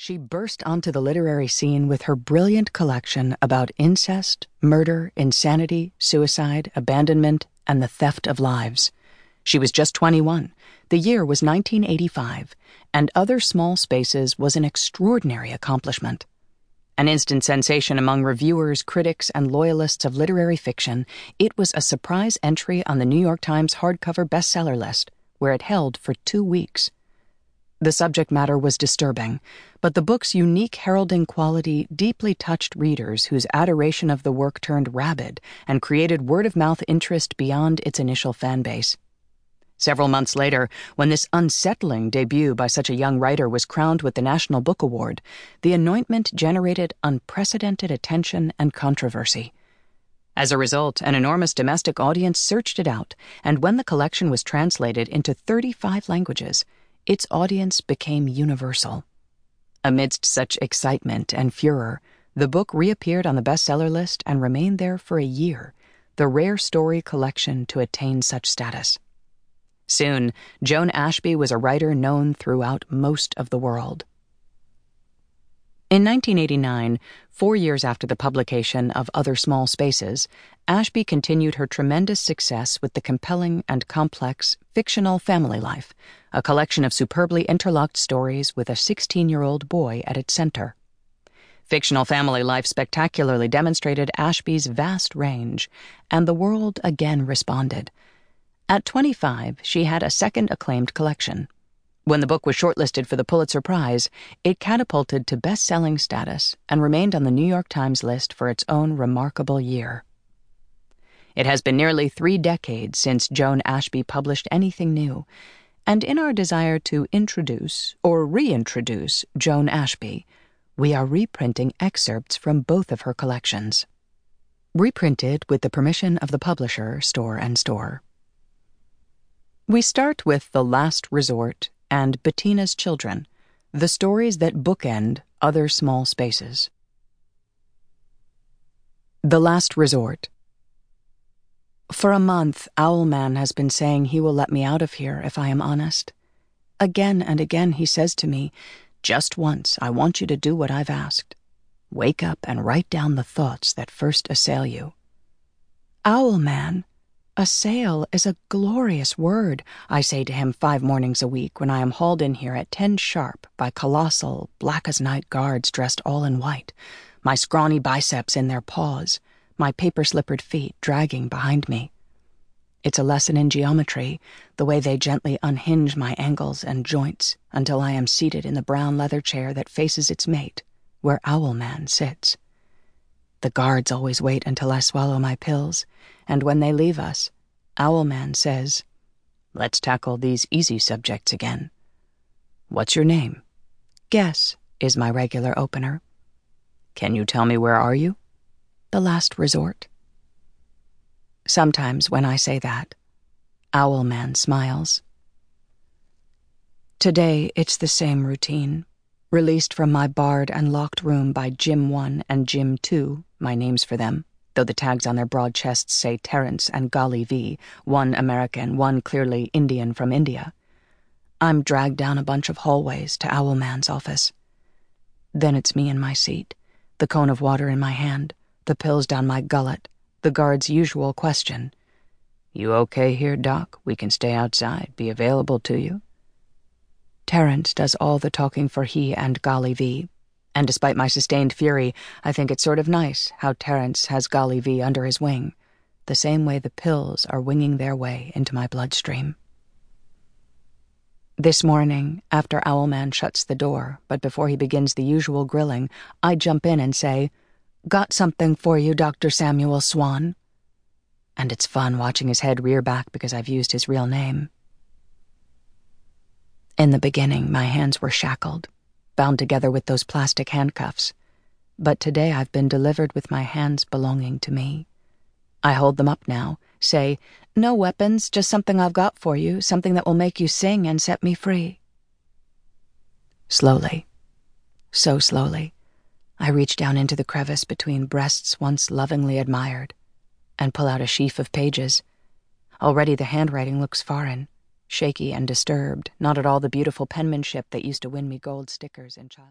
she burst onto the literary scene with her brilliant collection about incest, murder, insanity, suicide, abandonment, and the theft of lives. She was just 21. The year was 1985, and Other Small Spaces was an extraordinary accomplishment. An instant sensation among reviewers, critics, and loyalists of literary fiction, it was a surprise entry on the New York Times hardcover bestseller list, where it held for two weeks. The subject matter was disturbing, but the book's unique heralding quality deeply touched readers whose adoration of the work turned rabid and created word of mouth interest beyond its initial fan base. Several months later, when this unsettling debut by such a young writer was crowned with the National Book Award, the anointment generated unprecedented attention and controversy. As a result, an enormous domestic audience searched it out, and when the collection was translated into 35 languages, its audience became universal. Amidst such excitement and furor, the book reappeared on the bestseller list and remained there for a year, the rare story collection to attain such status. Soon, Joan Ashby was a writer known throughout most of the world. In 1989, four years after the publication of Other Small Spaces, Ashby continued her tremendous success with the compelling and complex fictional family life, a collection of superbly interlocked stories with a 16 year old boy at its center. Fictional family life spectacularly demonstrated Ashby's vast range, and the world again responded. At 25, she had a second acclaimed collection. When the book was shortlisted for the Pulitzer Prize, it catapulted to best selling status and remained on the New York Times list for its own remarkable year. It has been nearly three decades since Joan Ashby published anything new, and in our desire to introduce or reintroduce Joan Ashby, we are reprinting excerpts from both of her collections. Reprinted with the permission of the publisher, Store and Store. We start with The Last Resort and Bettina's Children, the stories that bookend other small spaces. The Last Resort. For a month, Owlman has been saying he will let me out of here if I am honest. Again and again he says to me, Just once, I want you to do what I've asked. Wake up and write down the thoughts that first assail you. Owlman, Assail is a glorious word, I say to him five mornings a week when I am hauled in here at ten sharp by colossal, black as night guards dressed all in white, my scrawny biceps in their paws, my paper slippered feet dragging behind me. It's a lesson in geometry, the way they gently unhinge my angles and joints until I am seated in the brown leather chair that faces its mate, where Owlman sits. The guards always wait until I swallow my pills, and when they leave us, Owlman says, Let's tackle these easy subjects again. What's your name? Guess is my regular opener. Can you tell me where are you? The last resort. Sometimes when I say that, Owlman smiles. Today it's the same routine released from my barred and locked room by Jim 1 and Jim 2, my names for them, though the tags on their broad chests say Terence and Golly V, one American, one clearly Indian from India. I'm dragged down a bunch of hallways to Owlman's office. Then it's me in my seat, the cone of water in my hand, the pills down my gullet, the guard's usual question. You okay here, Doc? We can stay outside, be available to you. Terence does all the talking for he and Golly V. And despite my sustained fury, I think it's sort of nice how Terence has Golly V under his wing, the same way the pills are winging their way into my bloodstream. This morning, after Owlman shuts the door, but before he begins the usual grilling, I jump in and say, Got something for you, Dr. Samuel Swan. And it's fun watching his head rear back because I've used his real name. In the beginning, my hands were shackled, bound together with those plastic handcuffs. But today I've been delivered with my hands belonging to me. I hold them up now, say, No weapons, just something I've got for you, something that will make you sing and set me free. Slowly, so slowly, I reach down into the crevice between breasts once lovingly admired and pull out a sheaf of pages. Already the handwriting looks foreign shaky and disturbed, not at all the beautiful penmanship that used to win me gold stickers in childhood.